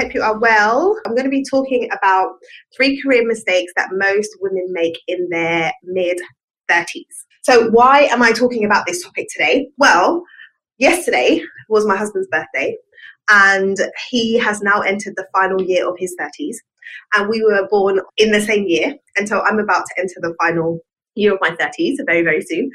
Hope you are well. I'm going to be talking about three career mistakes that most women make in their mid 30s. So, why am I talking about this topic today? Well, yesterday was my husband's birthday, and he has now entered the final year of his 30s. And we were born in the same year. And so I'm about to enter the final year of my 30s, very, very soon.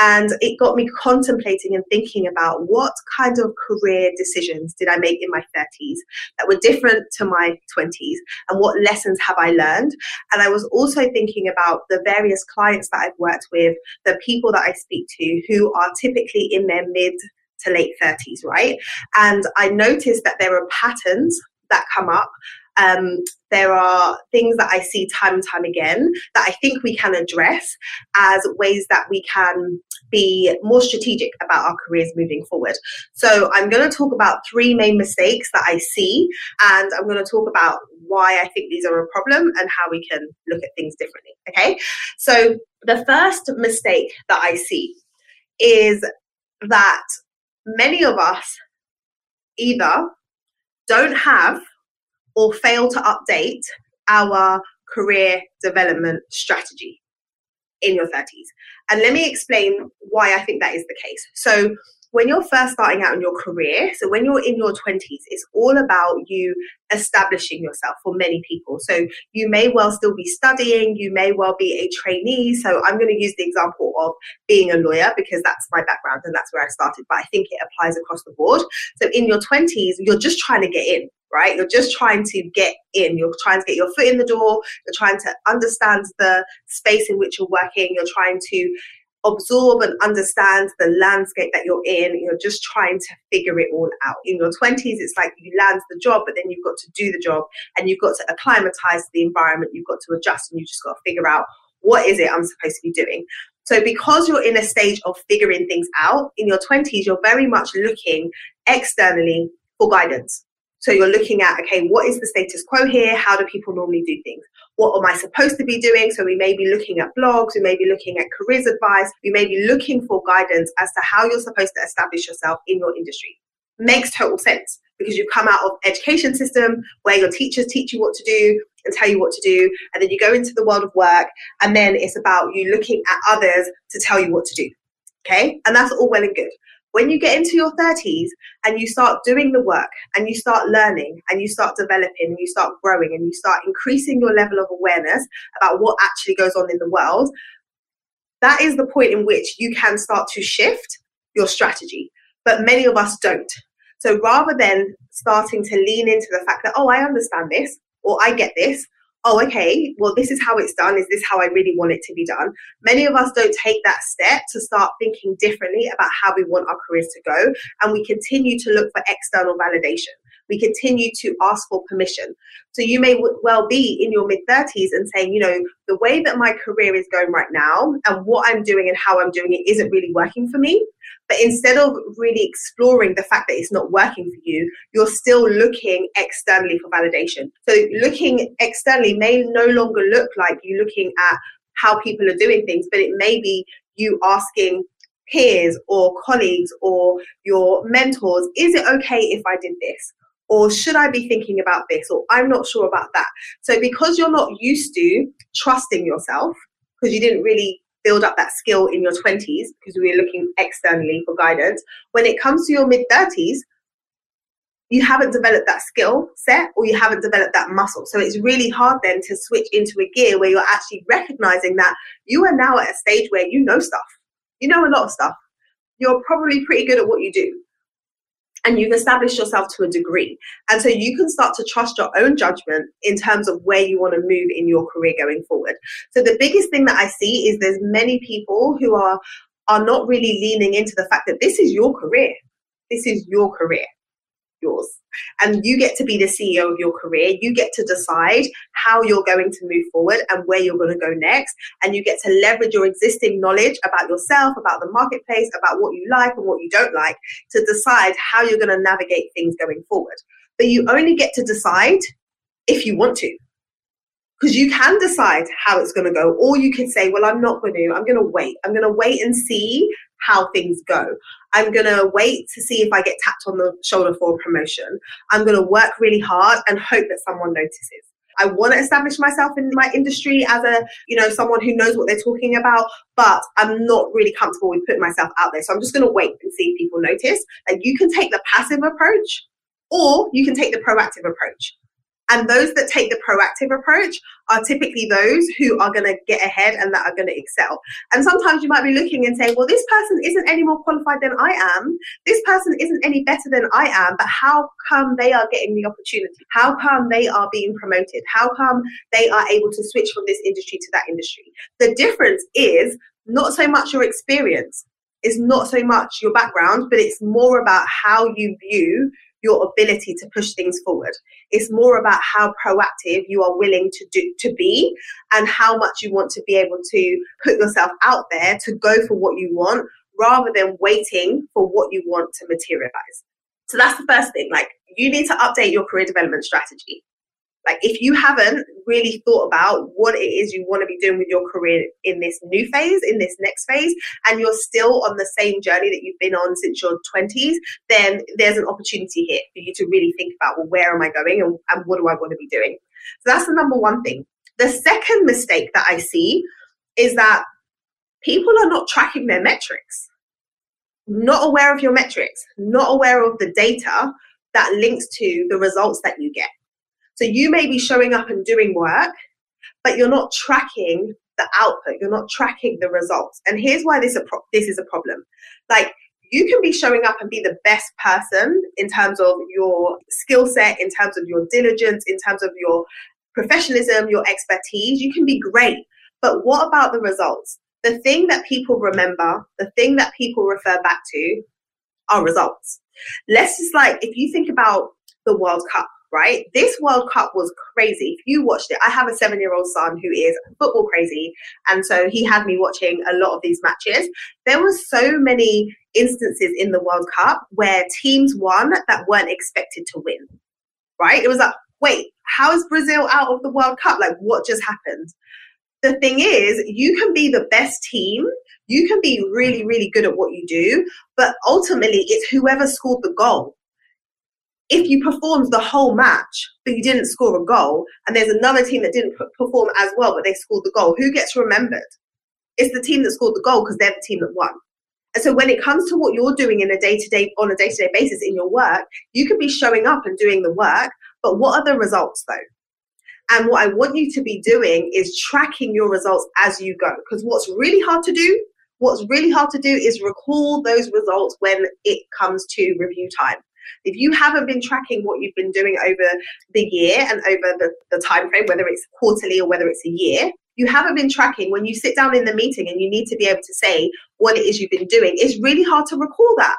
And it got me contemplating and thinking about what kind of career decisions did I make in my 30s that were different to my 20s and what lessons have I learned. And I was also thinking about the various clients that I've worked with, the people that I speak to who are typically in their mid to late 30s, right? And I noticed that there are patterns that come up um, there are things that I see time and time again that I think we can address as ways that we can be more strategic about our careers moving forward. So, I'm going to talk about three main mistakes that I see, and I'm going to talk about why I think these are a problem and how we can look at things differently. Okay, so the first mistake that I see is that many of us either don't have or fail to update our career development strategy in your 30s. And let me explain why I think that is the case. So, when you're first starting out in your career, so when you're in your 20s, it's all about you establishing yourself for many people. So you may well still be studying, you may well be a trainee. So I'm going to use the example of being a lawyer because that's my background and that's where I started, but I think it applies across the board. So in your 20s, you're just trying to get in right? You're just trying to get in. You're trying to get your foot in the door. You're trying to understand the space in which you're working. You're trying to absorb and understand the landscape that you're in. You're just trying to figure it all out. In your 20s, it's like you land the job, but then you've got to do the job and you've got to acclimatize to the environment. You've got to adjust and you just got to figure out what is it I'm supposed to be doing. So, because you're in a stage of figuring things out, in your 20s, you're very much looking externally for guidance. So you're looking at, okay, what is the status quo here? How do people normally do things? What am I supposed to be doing? So we may be looking at blogs, we may be looking at careers advice, we may be looking for guidance as to how you're supposed to establish yourself in your industry. Makes total sense because you come out of education system where your teachers teach you what to do and tell you what to do and then you go into the world of work and then it's about you looking at others to tell you what to do okay and that's all well and good when you get into your 30s and you start doing the work and you start learning and you start developing and you start growing and you start increasing your level of awareness about what actually goes on in the world, that is the point in which you can start to shift your strategy. But many of us don't. So rather than starting to lean into the fact that, oh, I understand this or I get this, oh, okay, well, this is how it's done. Is this how I really want it to be done? Many of us don't take that step to start thinking differently about how we want our careers to go. And we continue to look for external validation. We continue to ask for permission. So you may well be in your mid 30s and saying, you know, the way that my career is going right now and what I'm doing and how I'm doing it isn't really working for me. But instead of really exploring the fact that it's not working for you, you're still looking externally for validation. So looking externally may no longer look like you looking at how people are doing things, but it may be you asking peers or colleagues or your mentors, is it okay if I did this? Or should I be thinking about this? Or I'm not sure about that. So because you're not used to trusting yourself, because you didn't really build up that skill in your 20s because we're looking externally for guidance. When it comes to your mid 30s, you haven't developed that skill set or you haven't developed that muscle. So it's really hard then to switch into a gear where you're actually recognizing that you are now at a stage where you know stuff. You know a lot of stuff. You're probably pretty good at what you do. And you've established yourself to a degree. And so you can start to trust your own judgment in terms of where you want to move in your career going forward. So the biggest thing that I see is there's many people who are are not really leaning into the fact that this is your career. This is your career yours. And you get to be the CEO of your career. You get to decide how you're going to move forward and where you're going to go next. And you get to leverage your existing knowledge about yourself, about the marketplace, about what you like and what you don't like to decide how you're going to navigate things going forward. But you only get to decide if you want to because you can decide how it's going to go or you can say well i'm not going to i'm going to wait i'm going to wait and see how things go i'm going to wait to see if i get tapped on the shoulder for a promotion i'm going to work really hard and hope that someone notices I want to establish myself in my industry as a, you know, someone who knows what they're talking about, but I'm not really comfortable with putting myself out there. So I'm just going to wait and see if people notice. And you can take the passive approach or you can take the proactive approach. And those that take the proactive approach are typically those who are going to get ahead and that are going to excel. And sometimes you might be looking and saying, well, this person isn't any more qualified than I am. This person isn't any better than I am. But how come they are getting the opportunity? How come they are being promoted? How come they are able to switch from this industry to that industry? The difference is not so much your experience. It's not so much your background, but it's more about how you view your ability to push things forward. It's more about how proactive you are willing to do to be and how much you want to be able to put yourself out there to go for what you want rather than waiting for what you want to materialize. So that's the first thing. Like you need to update your career development strategy. Like, if you haven't really thought about what it is you want to be doing with your career in this new phase, in this next phase, and you're still on the same journey that you've been on since your 20s, then there's an opportunity here for you to really think about, well, where am I going and, and what do I want to be doing? So that's the number one thing. The second mistake that I see is that people are not tracking their metrics, not aware of your metrics, not aware of the data that links to the results that you get. So you may be showing up and doing work, but you're not tracking the output. You're not tracking the results. And here's why this, this is a problem. Like you can be showing up and be the best person in terms of your skill set, in terms of your diligence, in terms of your professionalism, your expertise. You can be great. But what about the results? The thing that people remember, the thing that people refer back to are results. Let's just like, if you think about the World Cup, right? This World Cup was crazy. If you watched it, I have a seven year old son who is football crazy. And so he had me watching a lot of these matches. There were so many instances in the World Cup where teams won that weren't expected to win, right? It was like, wait, how is Brazil out of the World Cup? Like, what just happened? The thing is, you can be the best team you can be really, really good at what you do, but ultimately it's whoever scored the goal if you performed the whole match but you didn't score a goal and there's another team that didn't perform as well but they scored the goal who gets remembered? It's the team that scored the goal because they're the team that won. And so when it comes to what you're doing in a day-to-day on a day-to-day basis in your work you can be showing up and doing the work but what are the results though? And what i want you to be doing is tracking your results as you go because what's really hard to do what's really hard to do is recall those results when it comes to review time if you haven't been tracking what you've been doing over the year and over the, the time frame, whether it's quarterly or whether it's a year, you haven't been tracking when you sit down in the meeting and you need to be able to say what it is you've been doing, it's really hard to recall that.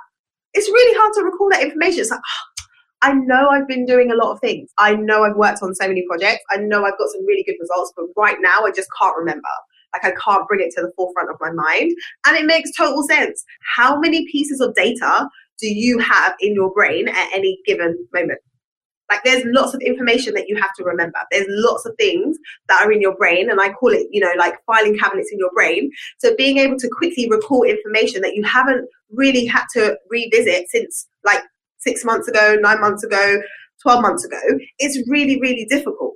It's really hard to recall that information. It's like, oh, I know I've been doing a lot of things. I know I've worked on so many projects. I know I've got some really good results, but right now I just can't remember. Like I can't bring it to the forefront of my mind. And it makes total sense. How many pieces of data do you have in your brain at any given moment? Like there's lots of information that you have to remember. There's lots of things that are in your brain, and I call it, you know, like filing cabinets in your brain. So being able to quickly recall information that you haven't really had to revisit since like six months ago, nine months ago, 12 months ago, it's really, really difficult.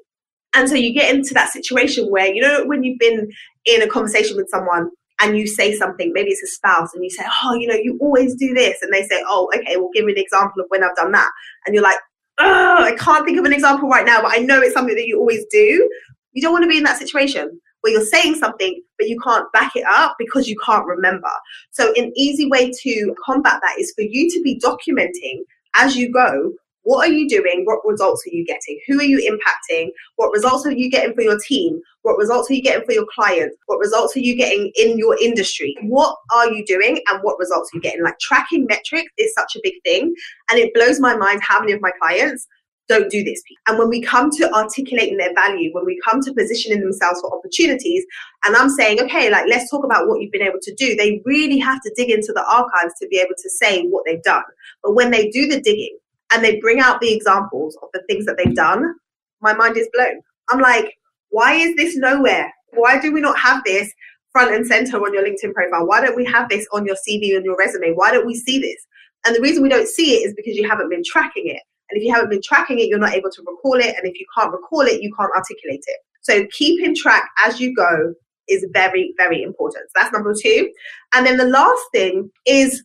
And so you get into that situation where, you know, when you've been in a conversation with someone and you say something, maybe it's a spouse, and you say, Oh, you know, you always do this. And they say, Oh, okay, well, give me an example of when I've done that. And you're like, Oh, I can't think of an example right now, but I know it's something that you always do. You don't want to be in that situation where you're saying something, but you can't back it up because you can't remember. So, an easy way to combat that is for you to be documenting as you go what are you doing? What results are you getting? Who are you impacting? What results are you getting for your team? What results are you getting for your clients? What results are you getting in your industry? What are you doing and what results are you getting? Like tracking metrics is such a big thing. And it blows my mind how many of my clients don't do this. And when we come to articulating their value, when we come to positioning themselves for opportunities, and I'm saying, okay, like let's talk about what you've been able to do, they really have to dig into the archives to be able to say what they've done. But when they do the digging, and they bring out the examples of the things that they've done, my mind is blown. I'm like, why is this nowhere? Why do we not have this front and center on your LinkedIn profile? Why don't we have this on your CV and your resume? Why don't we see this? And the reason we don't see it is because you haven't been tracking it. And if you haven't been tracking it, you're not able to recall it. And if you can't recall it, you can't articulate it. So keeping track as you go is very, very important. So that's number two. And then the last thing is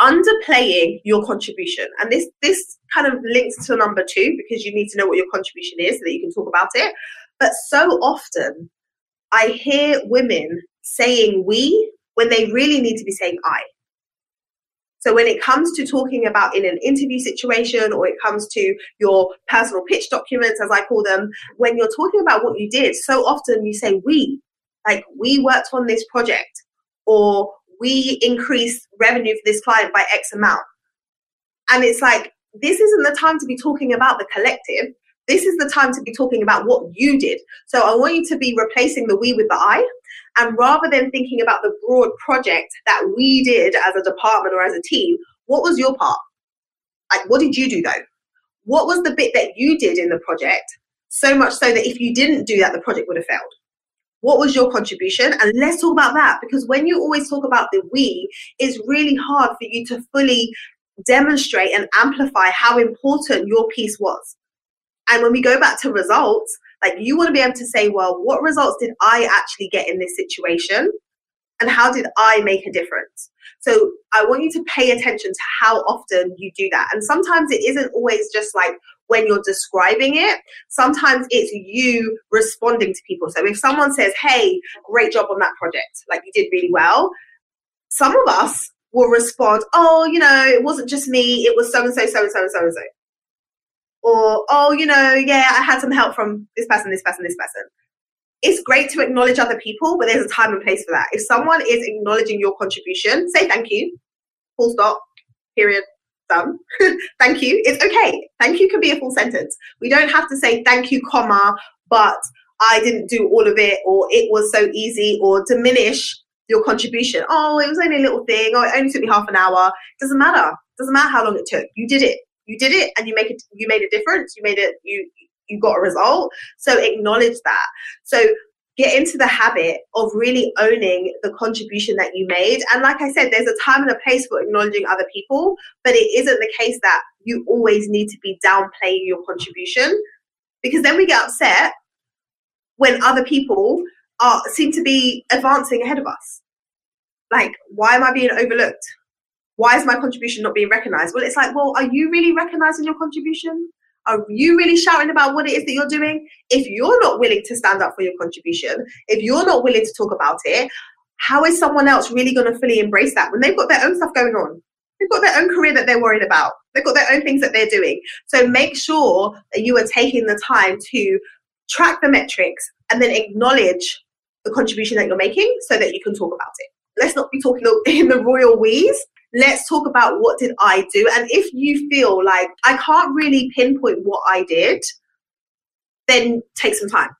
underplaying your contribution and this this kind of links to number two because you need to know what your contribution is so that you can talk about it but so often i hear women saying we when they really need to be saying i so when it comes to talking about in an interview situation or it comes to your personal pitch documents as i call them when you're talking about what you did so often you say we like we worked on this project or we increased revenue for this client by X amount. And it's like, this isn't the time to be talking about the collective. This is the time to be talking about what you did. So I want you to be replacing the we with the I. And rather than thinking about the broad project that we did as a department or as a team, what was your part? Like, what did you do though? What was the bit that you did in the project? So much so that if you didn't do that, the project would have failed. What was your contribution? And let's talk about that because when you always talk about the we, it's really hard for you to fully demonstrate and amplify how important your piece was. And when we go back to results, like you want to be able to say, well, what results did I actually get in this situation? And how did I make a difference? So I want you to pay attention to how often you do that. And sometimes it isn't always just like, when you're describing it. Sometimes it's you responding to people. So if someone says, Hey, great job on that project, like you did really well, some of us will respond, Oh, you know, it wasn't just me, it was so and so, so and so, and so and so. Or, Oh, you know, yeah, I had some help from this person, this person, this person. It's great to acknowledge other people, but there's a time and place for that. If someone is acknowledging your contribution, say thank you, full stop, period, done. thank you. It's okay. Thank you can be a full sentence. We don't have to say thank you, comma, but I didn't do all of it, or it was so easy, or diminish your contribution. Oh, it was only a little thing, or it only took me half an hour. Doesn't matter. Doesn't matter how long it took. You did it. You did it, and you make it. You made a difference. You made it. You you got a result. So acknowledge that. So get into the habit of really owning the contribution that you made. And like I said, there's a time and a place for acknowledging other people, but it isn't the case that you always need to be downplaying your contribution because then we get upset when other people are seem to be advancing ahead of us. Like, why am I being overlooked? Why is my contribution not being recognized? Well, it's like, well, are you really recognizing your contribution? Are you really shouting about what it is that you're doing? If you're not willing to stand up for your contribution, if you're not willing to talk about it, how is someone else really going to fully embrace that when they've got their own stuff going on? They've got their own career that they're worried about. They've got their own things that they're doing. So make sure that you are taking the time to track the metrics and then acknowledge the contribution that you're making so that you can talk about it. Let's not be talking in the royal we's let's talk about what did I do. And if you feel like I can't really pinpoint what I did, then take some time.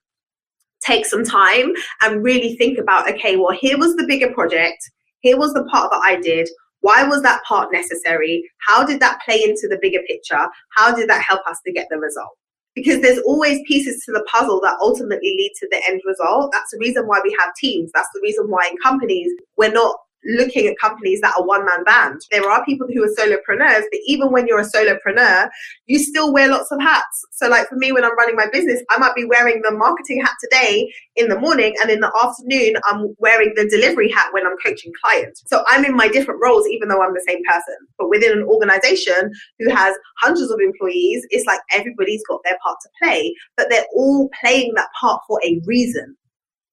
Take some time and really think about okay, well, here was the bigger project, here was the part that I did. Why was that part necessary? How did that play into the bigger picture? How did that help us to get the result? Because there's always pieces to the puzzle that ultimately lead to the end result. That's the reason why we have teams. That's the reason why in companies we're not looking at companies that are one man band. There are people who are solopreneurs, but even when you're a solopreneur, you still wear lots of hats. So, like for me, when I'm running my business, I might be wearing the marketing hat today in the morning, and in the afternoon, I'm wearing the delivery hat when I'm coaching clients. So, I'm in my different roles, even though I'm the same person. But within an organization who has hundreds of employees, it's like everybody's got their part to play, but they're all playing that part for a reason.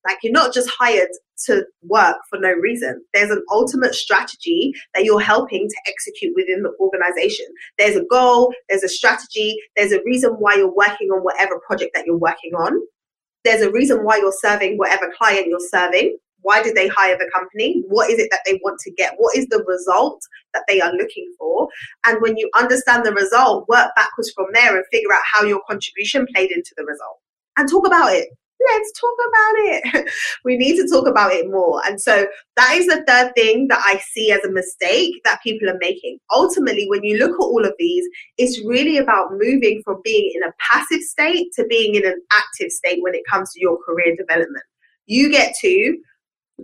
Like you're not just hired to work for no reason. There's an ultimate strategy that you're helping to execute within the organization. There's a goal, there's a strategy, there's a reason why you're working on whatever project that you're working on. There's a reason why you're serving whatever client you're serving. Why did they hire the company? What is it that they want to get? What is the result that they are looking for? And when you understand the result, work backwards from there and figure out how your contribution played into the result and talk about it let's talk about it. we need to talk about it more. And so that is the third thing that I see as a mistake that people are making. Ultimately, when you look at all of these, it's really about moving from being in a passive state to being in an active state when it comes to your career development. You get to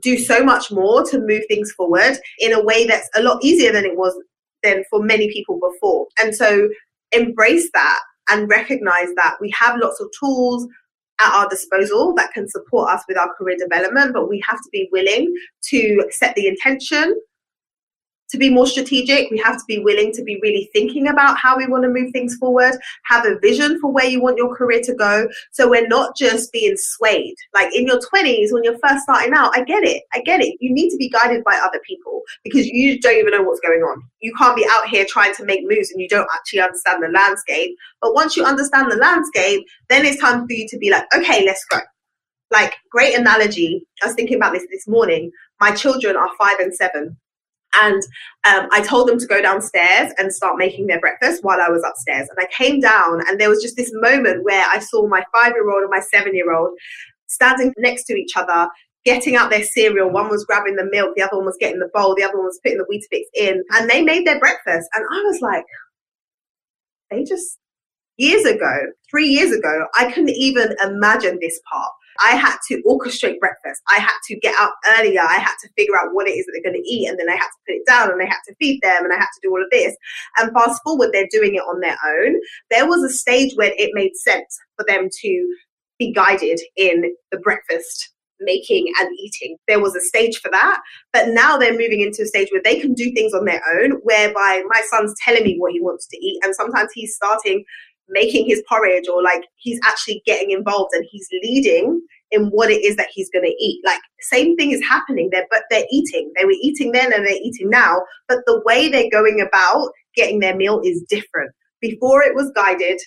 do so much more to move things forward in a way that's a lot easier than it was than for many people before. And so embrace that and recognize that we have lots of tools, at our disposal that can support us with our career development, but we have to be willing to set the intention to be more strategic, we have to be willing to be really thinking about how we want to move things forward, have a vision for where you want your career to go. So we're not just being swayed. Like in your 20s, when you're first starting out, I get it. I get it. You need to be guided by other people because you don't even know what's going on. You can't be out here trying to make moves and you don't actually understand the landscape. But once you understand the landscape, then it's time for you to be like, okay, let's go. Like, great analogy. I was thinking about this this morning. My children are five and seven and um, I told them to go downstairs and start making their breakfast while I was upstairs. And I came down, and there was just this moment where I saw my five year old and my seven year old standing next to each other, getting out their cereal. One was grabbing the milk, the other one was getting the bowl, the other one was putting the Weetabix in, and they made their breakfast. And I was like, they just, years ago, three years ago, I couldn't even imagine this part. I had to orchestrate breakfast. I had to get up earlier. I had to figure out what it is that they're going to eat. And then I had to put it down and I had to feed them and I had to do all of this. And fast forward, they're doing it on their own. There was a stage where it made sense for them to be guided in the breakfast making and eating. There was a stage for that, but now they're moving into a stage where they can do things on their own, whereby my son's telling me what he wants to eat, and sometimes he's starting making his porridge or like he's actually getting involved and he's leading in what it is that he's going to eat. Like same thing is happening there but they're eating. They were eating then and they're eating now but the way they're going about getting their meal is different. Before it was guided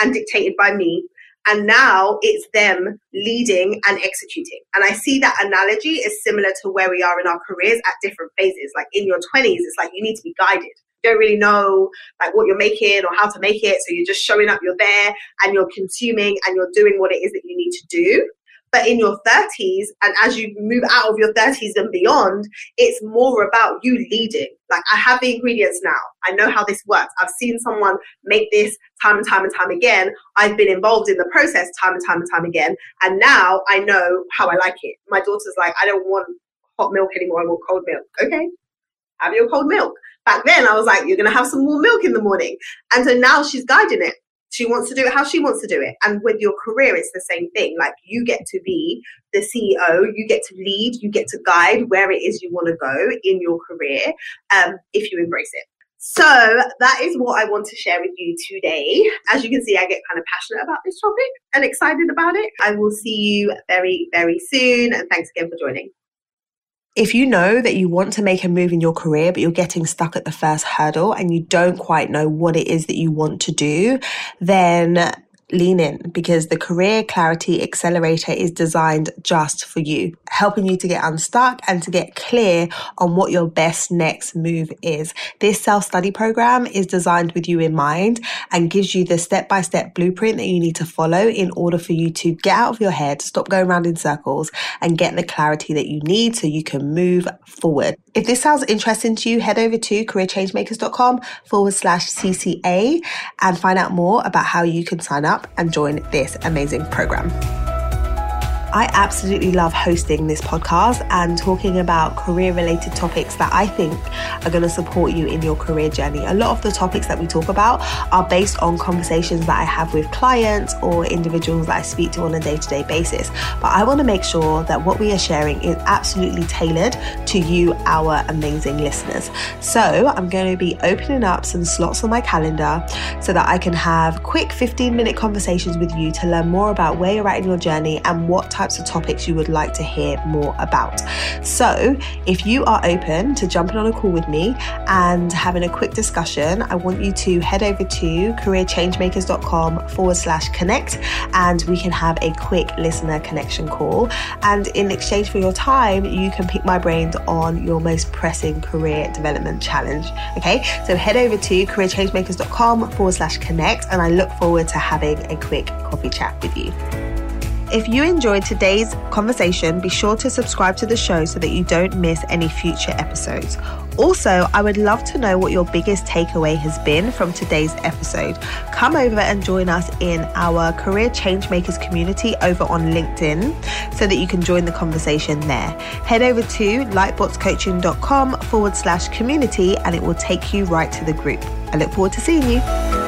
and dictated by me and now it's them leading and executing. And i see that analogy is similar to where we are in our careers at different phases. Like in your 20s it's like you need to be guided don't really know like what you're making or how to make it. So you're just showing up, you're there and you're consuming and you're doing what it is that you need to do. But in your 30s, and as you move out of your 30s and beyond, it's more about you leading. Like, I have the ingredients now. I know how this works. I've seen someone make this time and time and time again. I've been involved in the process time and time and time again. And now I know how I like it. My daughter's like, I don't want hot milk anymore. I want cold milk. Okay, have your cold milk. Back then, I was like, you're going to have some more milk in the morning. And so now she's guiding it. She wants to do it how she wants to do it. And with your career, it's the same thing. Like you get to be the CEO, you get to lead, you get to guide where it is you want to go in your career um, if you embrace it. So that is what I want to share with you today. As you can see, I get kind of passionate about this topic and excited about it. I will see you very, very soon. And thanks again for joining. If you know that you want to make a move in your career, but you're getting stuck at the first hurdle and you don't quite know what it is that you want to do, then lean in because the Career Clarity Accelerator is designed just for you, helping you to get unstuck and to get clear on what your best next move is. This self study program is designed with you in mind and gives you the step by step blueprint that you need to follow in order for you to get out of your head, stop going around in circles, and get the clarity that you need so you can move forward. If this sounds interesting to you, head over to careerchangemakers.com forward slash CCA and find out more about how you can sign up and join this amazing program. I absolutely love hosting this podcast and talking about career related topics that I think are going to support you in your career journey. A lot of the topics that we talk about are based on conversations that I have with clients or individuals that I speak to on a day to day basis. But I want to make sure that what we are sharing is absolutely tailored to you, our amazing listeners. So I'm going to be opening up some slots on my calendar so that I can have quick 15 minute conversations with you to learn more about where you're at in your journey and what types of topics you would like to hear more about. So, if you are open to jumping on a call with me and having a quick discussion, I want you to head over to careerchangemakers.com forward slash connect and we can have a quick listener connection call. And in exchange for your time, you can pick my brains on your most pressing career development challenge. Okay, so head over to careerchangemakers.com forward slash connect and I look forward to having a quick coffee chat with you. If you enjoyed today's conversation, be sure to subscribe to the show so that you don't miss any future episodes. Also, I would love to know what your biggest takeaway has been from today's episode. Come over and join us in our Career Changemakers community over on LinkedIn so that you can join the conversation there. Head over to lightbotscoaching.com forward slash community and it will take you right to the group. I look forward to seeing you.